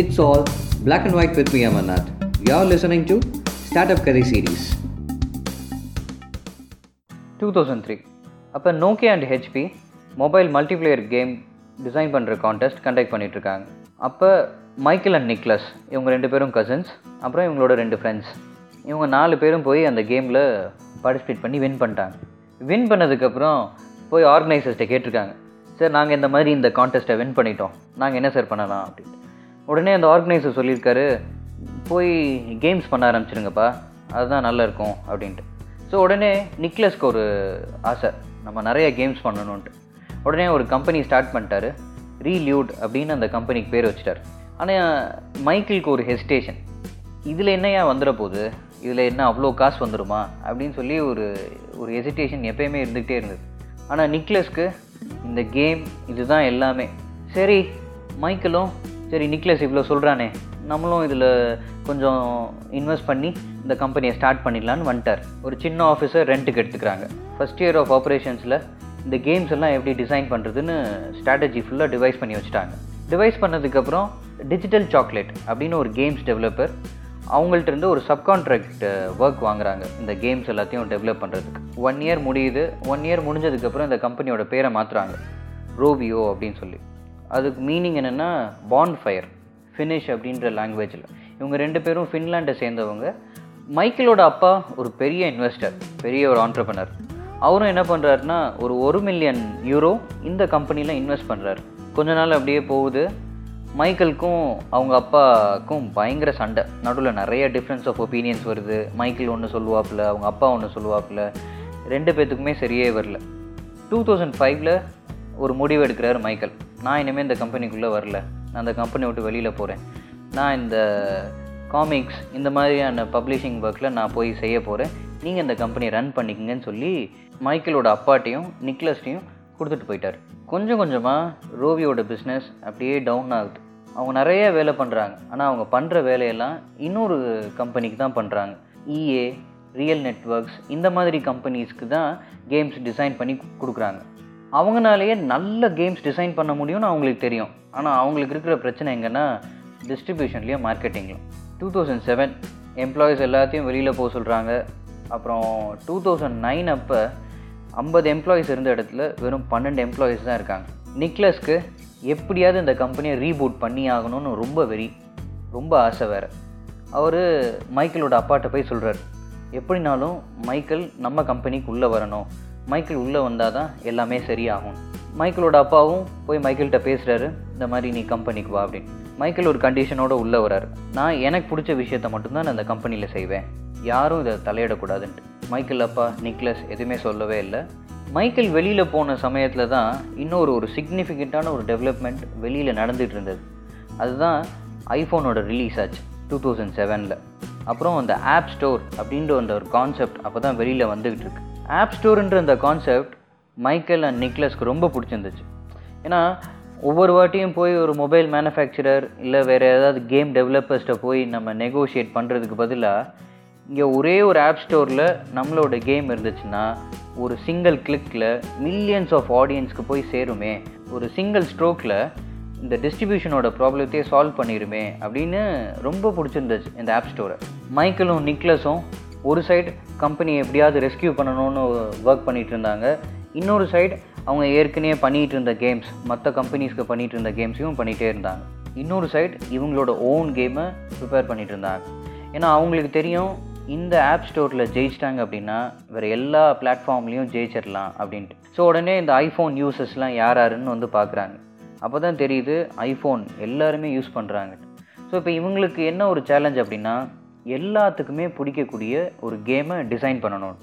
It's all black and white with me, Amarnath. You're listening to Startup Curry Series. Two thousand three அப்போ Nokia and HP mobile multiplayer game design பண்ணுற contest conduct பண்ணிகிட்ருக்காங்க அப்போ Michael and Niklas இவங்க ரெண்டு பேரும் cousins அப்புறம் இவங்களோட ரெண்டு ஃப்ரெண்ட்ஸ் இவங்க நாலு பேரும் போய் அந்த கேமில் பார்ட்டிசிபேட் பண்ணி வின் பண்ணிட்டாங்க. வின் பண்ணதுக்கப்புறம் போய் ஆர்கனைசர்ஸ்ட்டை கேட்டிருக்காங்க. சார் நாங்கள் இந்த மாதிரி இந்த கான்டெஸ்ட்டை வின் பண்ணிட்டோம். நாங்கள் என்ன சார் பண்ணலாம்? அப்படின்ட்டு. உடனே அந்த ஆர்கனைசர் சொல்லியிருக்காரு போய் கேம்ஸ் பண்ண ஆரம்பிச்சிருங்கப்பா அதுதான் நல்லா இருக்கும் அப்படின்ட்டு. ஸோ உடனே நிக்லஸ்க்கு ஒரு ஆசை நம்ம நிறைய கேம்ஸ் பண்ணணுன்ட்டு உடனே ஒரு கம்பெனி ஸ்டார்ட் பண்ணிட்டாரு ரீலியூட் அப்படின்னு அந்த கம்பெனிக்கு பேர் வச்சிட்டார். ஆனால் மைக்கிளுக்கு ஒரு ஹெசிடேஷன் இதில் என்னையா வந்துட போகுது இதில் என்ன அவ்வளோ காசு வந்துடுமா அப்படின்னு சொல்லி ஒரு ஒரு ஹெசிடேஷன் எப்பயுமே இருந்துகிட்டே இருந்தது. ஆனால் நிக்லஸ்க்கு இந்த கேம் இதுதான் எல்லாமே. சரி மைக்கிளும் சரி நிக்லஸ் இவ்வளோ சொல்கிறானே நம்மளும் இதில் கொஞ்சம் இன்வெஸ்ட் பண்ணி இந்த கம்பெனியை ஸ்டார்ட் பண்ணிடலான்னு வந்துட்டார். ஒரு சின்ன ஆஃபீஸர் ரெண்ட்டுக்கு எடுத்துக்கிறாங்க. ஃபஸ்ட் இயர் ஆஃப் ஆப்ரேஷன்ஸில் இந்த கேம்ஸ் எல்லாம் எப்படி டிசைன் பண்ணுறதுன்னு ஸ்ட்ராட்டஜி ஃபுல்லாக டிவைஸ் பண்ணி வச்சுட்டாங்க. டிவைஸ் பண்ணதுக்கப்புறம் டிஜிட்டல் சாக்லேட் அப்படின்னு ஒரு கேம்ஸ் டெவலப்பர் அவங்கள்ட்ட இருந்து ஒரு சப்கான்ட்ராக்ட் ஒர்க் வாங்குறாங்க. இந்த கேம்ஸ் எல்லாத்தையும் டெவலப் பண்ணுறதுக்கு ஒன் இயர் முடியுது. ஒன் இயர் முடிஞ்சதுக்கப்புறம் இந்த கம்பெனியோட பேரை மாற்றுறாங்க ரோவியோ அப்படின்னு சொல்லி. அதுக்கு மீனிங் என்னென்னா பாண்ட் ஃபயர் ஃபினிஷ் அப்படின்ற லாங்குவேஜில் இவங்க ரெண்டு பேரும் ஃபின்லாண்டை சேர்ந்தவங்க. மைக்கேலோட அப்பா ஒரு பெரிய இன்வெஸ்டர் பெரிய ஒரு ஆண்டர்பனர் அவரும் என்ன பண்ணுறாருன்னா ஒரு ஒரு மில்லியன் யூரோ இந்த கம்பெனியில் இன்வெஸ்ட் பண்ணுறாரு கொஞ்ச நாள் அப்படியே போகுது. மைக்கேலுக்கும் அவங்க அப்பாவுக்கும் பயங்கர சண்டை. நடுவில் நிறைய டிஃப்ரென்ஸ் ஆஃப் ஒப்பீனியன்ஸ் வருது. மைக்கேல் ஒன்று சொல்லுவாப்புல அவங்க அப்பா ஒன்று சொல்லுவாப்புல. ரெண்டு பேத்துக்குமே சரியே வரல. டூ தௌசண்ட் ஃபைவ்ல ஒரு முடிவு எடுக்கிறார் மைக்கேல். நான் இனிமேல் இந்த கம்பெனிக்குள்ளே வரல. நான் அந்த கம்பெனி விட்டு வெளியில் போகிறேன். நான் இந்த காமிக்ஸ் இந்த மாதிரியான பப்ளிஷிங் ஒர்க்கில் நான் போய் செய்ய போகிறேன். நீங்கள் இந்த கம்பெனியை ரன் பண்ணிக்கங்கன்னு சொல்லி மைக்கேலோட அப்பாட்டையும் நிக்லஸ்ட்டையும் கொடுத்துட்டு போயிட்டார். கொஞ்சம் கொஞ்சமாக ரோவியோட பிஸ்னஸ் அப்படியே டவுன் ஆகுது. அவங்க நிறைய வேலை பண்ணுறாங்க. ஆனால் அவங்க பண்ணுற வேலையெல்லாம் இன்னொரு கம்பெனிக்கு தான் பண்ணுறாங்க. இஏ ரியல் நெட்ஒர்க்ஸ் இந்த மாதிரி கம்பெனிஸ்க்கு தான் கேம்ஸ் டிசைன் பண்ணி கொடுக்குறாங்க. அவங்கனாலேயே நல்ல கேம்ஸ் டிசைன் பண்ண முடியும்னு அவங்களுக்கு தெரியும். ஆனால் அவங்களுக்கு இருக்கிற பிரச்சனை எங்கன்னா டிஸ்ட்ரிபியூஷன்லேயும் மார்க்கெட்டிங்லையும் டூ தௌசண்ட் செவன் எம்ப்ளாயீஸ் எல்லாத்தையும் வெளியில் போக சொல்கிறாங்க அப்புறம் டூ தௌசண்ட் நைன் அப்போ ஐம்பது எம்ப்ளாயீஸ் இருந்த இடத்துல வெறும் பன்னெண்டு எம்ப்ளாயீஸ் தான் இருக்காங்க. நிக்லஸ்க்கு எப்படியாவது இந்த கம்பெனியை ரீபூட் பண்ணி ஆகணும்னு ரொம்ப வெறி ரொம்ப ஆசை வேறு. அவர் மைக்கேலோட அப்பாட்ட போய் சொல்கிறார் எப்படினாலும் மைக்கேல் நம்ம கம்பெனிக்கு உள்ளே வரணும். மைக்கேல் உள்ளே வந்தால் தான் எல்லாமே சரியாகும். மைக்கேலோட அப்பாவும் போய் மைக்கேல்கிட்ட பேசுகிறாரு இந்த மாதிரி நீ கம்பெனிக்கு வா அப்படின்னு. மைக்கேல் ஒரு கண்டிஷனோட உள்ளே வராரு. நான் எனக்கு பிடிச்ச விஷயத்த மட்டும்தான் நான் அந்த கம்பெனியில் செய்வேன். யாரும் இதை தலையிடக்கூடாதுன்ட்டு. மைக்கேல் அப்பா நிக்லஸ் எதுவுமே சொல்லவே இல்லை. மைக்கேல் வெளியில் போன சமயத்தில் தான் இன்னொரு ஒரு சிக்னிஃபிகண்ட்டான ஒரு டெவலப்மெண்ட் வெளியில் நடந்துகிட்டு இருந்தது. அதுதான் ஐஃபோனோட ரிலீஸ் ஆச்சு டூ தௌசண்ட் செவனில் அப்புறம் அந்த ஆப் ஸ்டோர் அப்படின்ற அந்த ஒரு கான்செப்ட் அப்போ தான் வெளியில் வந்துக்கிட்டு இருக்கு. ஆப் ஸ்டோர்ன்ற அந்த கான்செப்ட் மைக்கேல் அண்ட் நிக்லஸ்க்கு ரொம்ப பிடிச்சிருந்துச்சு. ஏன்னா ஒவ்வொரு வாட்டியும் போய் ஒரு மொபைல் மேனுஃபேக்சரர் இல்லை வேறு ஏதாவது கேம் டெவலப்பர்ஸ்ட்டை போய் நம்ம நெகோஷியேட் பண்ணுறதுக்கு பதிலாக இங்கே ஒரே ஒரு ஆப் ஸ்டோரில் நம்மளோட கேம் இருந்துச்சுன்னா ஒரு சிங்கிள் கிளிக்கில் மில்லியன்ஸ் ஆஃப் ஆடியன்ஸ்க்கு போய் சேருமே. ஒரு சிங்கிள் ஸ்ட்ரோக்கில் இந்த டிஸ்ட்ரிபியூஷனோட ப்ராப்ளத்தையே சால்வ் பண்ணிடுமே அப்படின்னு ரொம்ப பிடிச்சிருந்துச்சு இந்த ஆப் ஸ்டோரை மைக்கேலும் நிக்லஸும் ஒரு சைடு கம்பெனி எப்படியாவது ரெஸ்கியூ பண்ணணும்னு ஒர்க் பண்ணிகிட்டு இருந்தாங்க இன்னொரு சைடு அவங்க ஏற்கனவே பண்ணிகிட்டு இருந்த கேம்ஸ் மற்ற கம்பெனிஸ்க்கு பண்ணிகிட்டு இருந்த கேம்ஸையும் பண்ணிகிட்டே இருந்தாங்க. இன்னொரு சைடு இவங்களோட ஓன் கேமை ப்ரிப்பேர் பண்ணிகிட்டு இருந்தாங்க ஏன்னா அவங்களுக்கு தெரியும் இந்த ஆப் ஸ்டோரில் ஜெயிச்சிட்டாங்க அப்படின்னா வேறு எல்லா பிளாட்ஃபார்ம்லேயும் ஜெயிச்சிடலாம் அப்படின்ட்டு. ஸோ உடனே இந்த ஐஃபோன் யூசர்ஸ்லாம் யார் யாருன்னு வந்து பார்க்குறாங்க அப்போ தான் தெரியுது ஐஃபோன் எல்லாருமே யூஸ் பண்ணுறாங்க ஸோ இப்போ இவங்களுக்கு என்ன ஒரு சேலஞ்ச் அப்படின்னா எல்லாத்துக்குமே பிடிக்கக்கூடிய ஒரு கேமை டிசைன் பண்ணணும்.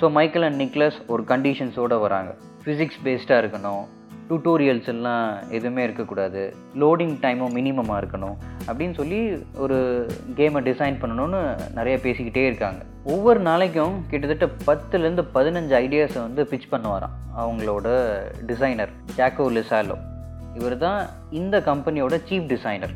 ஸோ மைக்கேல் அண்ட் நிக்லஸ் ஒரு கண்டிஷன்ஸோடு வராங்க. ஃபிசிக்ஸ் பேஸ்டாக இருக்கணும். டியூட்டோரியல்ஸ் எல்லாம் எதுவுமே இருக்கக்கூடாது. லோடிங் டைமும் மினிமமாக இருக்கணும். அப்படின்னு சொல்லி ஒரு கேமை டிசைன் பண்ணணும்னு நிறைய பேசிக்கிட்டே இருக்காங்க. ஒவ்வொரு நாளைக்கும் கிட்டத்தட்ட பத்துலேருந்து பதினஞ்சு ஐடியாஸை வந்து பிச் பண்ணுவாராம் அவங்களோட டிசைனர் ஜாக்கோ லிசாலோ இவர் தான் இந்த கம்பெனியோட chief designer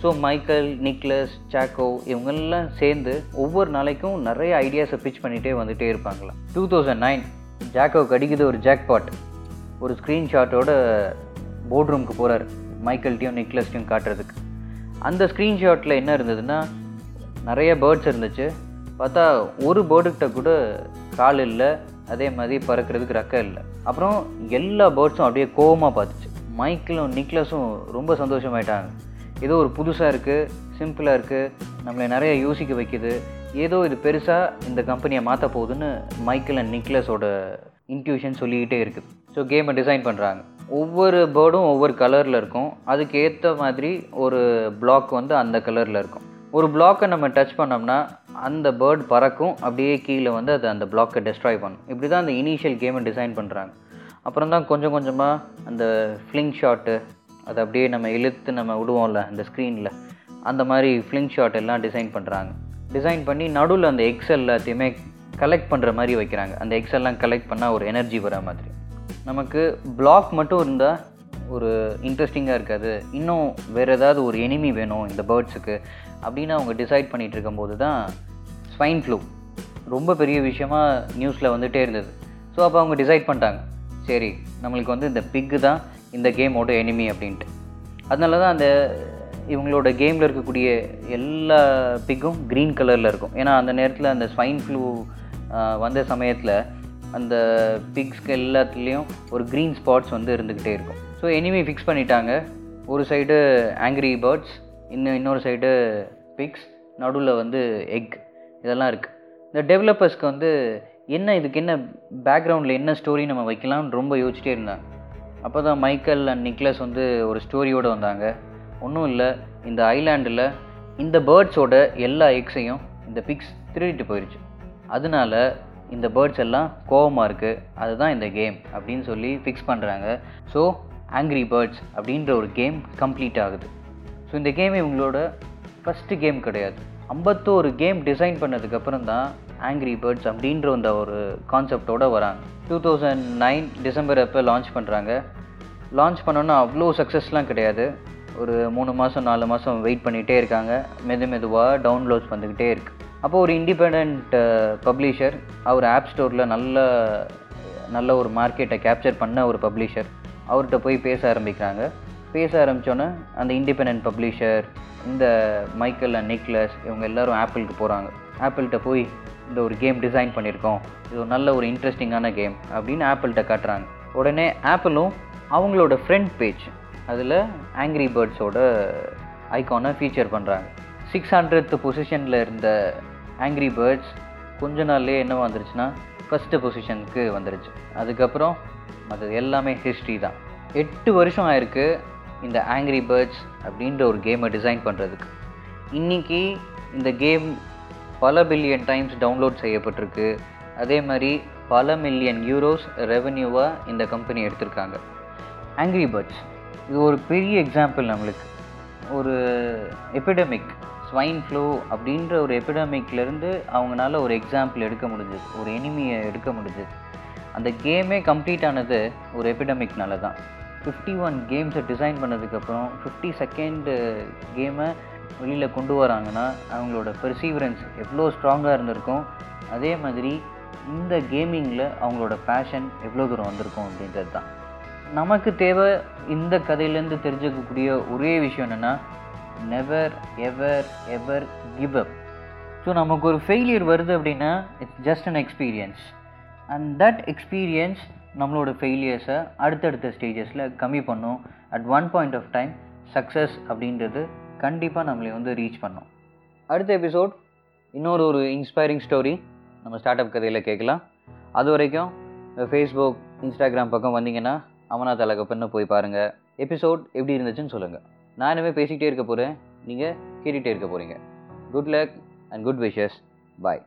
so Michael Niklas Jaakko இவங்கெல்லாம் சேர்ந்து ஒவ்வொரு நாளைக்கும் நிறைய ஐடியாஸை பிச் பண்ணிகிட்டே வந்துகிட்டே இருப்பாங்களாம் டூ தௌசண்ட் நைன் ஜாக்கோ கடிக்குது ஒரு ஜாக்பாட் ஒரு ஸ்க்ரீன்ஷாட்டோட போர்ட் ரூமுக்கு போகிறார் மைக்கேல்ட்டையும் நிக்லஸ்ட்டையும் காட்டுறதுக்கு. அந்த ஸ்க்ரீன்ஷாட்டில் என்ன இருந்ததுன்னா நிறைய பேர்ட்ஸ் இருந்துச்சு. பார்த்தா ஒரு பேர்டுக்கிட்ட கூட கால் இல்லை அதே மாதிரி பறக்கிறதுக்கு ரக்கம் இல்லை. அப்புறம் எல்லா பேர்ட்ஸும் அப்படியே கோவமாக பார்த்துச்சு மைக்கிளும் நிக்லஸும் ரொம்ப சந்தோஷமாயிட்டாங்க. ஏதோ ஒரு புதுசாக இருக்குது சிம்பிளாக இருக்குது நம்மளை நிறைய யோசிக்க வைக்குது. ஏதோ இது பெருசாக இந்த கம்பெனியை மாற்ற போகுதுன்னு மைக்கேல் அண்ட் நிக்லஸோட இன்ட்யூஷன் சொல்லிக்கிட்டே இருக்குது ஸோ கேமை டிசைன் பண்ணுறாங்க ஒவ்வொரு பேர்டும் ஒவ்வொரு கலரில் இருக்கும். அதுக்கு ஏற்ற மாதிரி ஒரு பிளாக் வந்து அந்த கலரில் இருக்கும். ஒரு பிளாக்கை நம்ம டச் பண்ணோம்னா அந்த பேர்ட் பறக்கும். அப்படியே கீழே வந்து அது அந்த பிளாக்கை டெஸ்ட்ராய் பண்ணும். இப்படி தான் அந்த இனிஷியல் கேமை டிசைன் பண்ணுறாங்க அப்புறம் தான் கொஞ்சம் கொஞ்சமாக அந்த ஃப்ளிங் ஷாட்டு அதை அப்படியே நம்ம இழுத்து நம்ம விடுவோம்ல அந்த ஸ்க்ரீனில் அந்த மாதிரி ஃப்ளிங் ஷாட் எல்லாம் டிசைன் பண்ணுறாங்க டிசைன் பண்ணி நடுவில் அந்த எக்ஸல் எல்லாத்தையுமே கலெக்ட் பண்ணுற மாதிரி வைக்கிறாங்க. அந்த எக்ஸெல்லாம் கலெக்ட் பண்ணால் ஒரு எனர்ஜி வர மாதிரி. நமக்கு பிளாக் மட்டும் இருந்தால் ஒரு இன்ட்ரெஸ்டிங்காக இருக்காது. இன்னும் வேறு ஏதாவது ஒரு எனிமி வேணும் இந்த பேர்ட்ஸுக்கு அப்படின்னு அவங்க டிசைட் பண்ணிகிட்டு இருக்கும்போது தான் ஸ்வைன் ஃப்ளூ ரொம்ப பெரிய விஷயமா நியூஸில் வந்துகிட்டே இருந்தது. ஸோ அப்போ அவங்க டிசைட் பண்ணிட்டாங்க. சரி நம்மளுக்கு வந்து இந்த பிக்கு தான் இந்த கேமோட எனிமி அப்படின்ட்டு. அதனால தான் அந்த இவங்களோட கேமில் இருக்கக்கூடிய எல்லா பிக்கும் க்ரீன் கலரில் இருக்கும். ஏன்னா அந்த நேரத்தில் அந்த ஸ்வைன் ஃப்ளூ வந்த சமயத்தில் அந்த பிக்ஸ்க்கு எல்லாத்துலேயும் ஒரு க்ரீன் ஸ்பாட்ஸ் வந்து இருந்துக்கிட்டே இருக்கும். ஸோ எனிமி ஃபிக்ஸ் பண்ணிட்டாங்க. ஒரு சைடு ஆங்க்ரி பேர்ட்ஸ் இன்னும் இன்னொரு சைடு பிக்ஸ் நடுவில் வந்து எக் இதெல்லாம் இருக்குது இந்த டெவலப்பர்ஸ்க்கு வந்து என்ன இதுக்கு என்ன பேக்ரவுண்டில் என்ன ஸ்டோரி நம்ம வைக்கலாம்னு ரொம்ப யோசிச்சிட்டே இருந்தாங்க. அப்போ தான் மைக்கேல் அண்ட் நிக்லஸ் வந்து ஒரு ஸ்டோரியோடு வந்தாங்க. ஒன்றும் இல்லை இந்த ஐலாண்டில் இந்த பேர்ட்ஸோட எல்லா எக்ஸையும் இந்த பிக்ஸ் திருடிட்டு போயிடுச்சு அதனால இந்த பேர்ட்ஸ் எல்லாம் கோவமாக இருக்குது அதுதான் இந்த கேம் அப்படின்னு சொல்லி ஃபிக்ஸ் பண்ணுறாங்க ஸோ ஆங்க்ரி பேர்ட்ஸ் அப்படின்ற ஒரு கேம் கம்ப்ளீட் ஆகுது. ஸோ இந்த கேம் இவங்களோட ஃபஸ்ட்டு கேம் கிடையாது. ஐம்பத்தோரு கேம் டிசைன் பண்ணதுக்கப்புறம் தான் ஆங்க்ரி பேர்ட்ஸ் அப்படின்ற அந்த ஒரு கான்செப்டோடு வராங்க. டூ தௌசண்ட் நைன் டிசம்பர் அப்போ லான்ச் பண்ணுறாங்க லான்ச் பண்ணோன்னா அவ்வளோ சக்ஸஸ்லாம் கிடையாது. ஒரு மூணு மாதம் நாலு மாதம் வெயிட் பண்ணிகிட்டே இருக்காங்க. மெது மெதுவாக டவுன்லோட்ஸ் வந்துக்கிட்டே இருக்குது அப்போ ஒரு இண்டிபெண்ட் பப்ளிஷர் அவர் ஆப் ஸ்டோரில் நல்ல நல்ல ஒரு மார்க்கெட்டை கேப்சர் பண்ண ஒரு பப்ளிஷர் அவர்கிட்ட போய் பேச ஆரம்பிக்கிறாங்க. பேச ஆரம்பித்தோன்னே அந்த இண்டிபெண்ட் பப்ளிஷர் இந்த மைக்கேல் அண்ட் நிக்லஸ் இவங்க எல்லாரும் ஆப்பிளுக்கு போகிறாங்க ஆப்பிள்கிட்ட போய் இந்த ஒரு கேம் டிசைன் பண்ணியிருக்கோம். இது ஒரு நல்ல ஒரு இன்ட்ரெஸ்டிங்கான கேம் அப்படின்னு ஆப்பிள்கிட்ட காட்டுறாங்க. உடனே ஆப்பிளும் அவங்களோட ஃப்ரண்ட் பேஜ் அதில் ஆங்க்ரி பேர்ட்ஸோட ஐக்கானை ஃபீச்சர் பண்ணுறாங்க சிக்ஸ் ஹண்ட்ரட் பொசிஷனில் இருந்த ஆங்க்ரி பேர்ட்ஸ் கொஞ்ச நாள்லேயே என்ன வந்துருச்சுன்னா ஃபஸ்ட்டு பொசிஷனுக்கு வந்துருச்சு. அதுக்கப்புறம் அது எல்லாமே ஹிஸ்ட்ரி தான். எட்டு வருஷம் ஆயிருக்கு இந்த ஆங்க்ரி பேர்ட்ஸ் அப்படின்ற ஒரு கேமை டிசைன் பண்ணுறதுக்கு இன்றைக்கி இந்த கேம் பல பில்லியன் டைம்ஸ் டவுன்லோட் செய்யப்பட்டிருக்கு. அதே மாதிரி பல மில்லியன் யூரோஸ் ரெவென்யூவாக இந்த கம்பெனி எடுத்திருக்காங்க. ஆங்க்ரி பேர்ட்ஸ் இது ஒரு பெரிய எக்ஸாம்பிள் நம்மளுக்கு. ஒரு எபிடமிக் ஸ்வைன் ஃப்ளூ அப்படின்ற ஒரு எபிடமிக்லேருந்து அவங்களால ஒரு எக்ஸாம்பிள் எடுக்க முடிஞ்சது. ஒரு எனிமியை எடுக்க முடிஞ்சது. அந்த கேமே கம்ப்ளீட் ஆனது ஒரு எபிடமிக்னால தான் ஃபிஃப்டி ஒன் கேம்ஸை டிசைன் பண்ணதுக்கப்புறம் ஃபிஃப்டி செகண்ட் கேமை வெளியில் கொண்டு வராங்கன்னா அவங்களோட பெர்சீவரன்ஸ் எவ்வளோ ஸ்ட்ராங்காக இருந்திருக்கும் அதே மாதிரி இந்த கேமிங்கில் அவங்களோட பேஷன் எவ்வளோ தூரம் வந்திருக்கும் அப்படின்றது தான். நமக்கு தேவை இந்த கதையிலேருந்து தெரிஞ்சுக்கக்கூடிய ஒரே விஷயம் என்னென்னா never ever ever give up so நமக்கு ஒரு ஃபெயிலியர் வருது அப்படின்னா it's just an experience and that experience நம்மளோட ஃபெயிலியர்ஸை அடுத்தடுத்த ஸ்டேஜஸில் கம்மி பண்ணும். At one point of time success அப்படின்றது கண்டிப்பாக நம்மளை வந்து ரீச் பண்ணும். அடுத்த எபிசோட் இன்னொரு ஒரு இன்ஸ்பைரிங் ஸ்டோரி நம்ம ஸ்டார்ட் அப் கதையில் கேட்கலாம். அது வரைக்கும் ஃபேஸ்புக் இன்ஸ்டாகிராம் பக்கம் வந்தீங்கன்னா அமனா தலகப்பன்னு போய் பாருங்கள் எபிசோட் எப்படி இருந்துச்சுன்னு சொல்லுங்கள் நான் இனிமேல் பேசிக்கிட்டே இருக்க போகிறேன் நீங்கள் கேட்டுகிட்டே இருக்க போகிறீங்க good luck and good wishes bye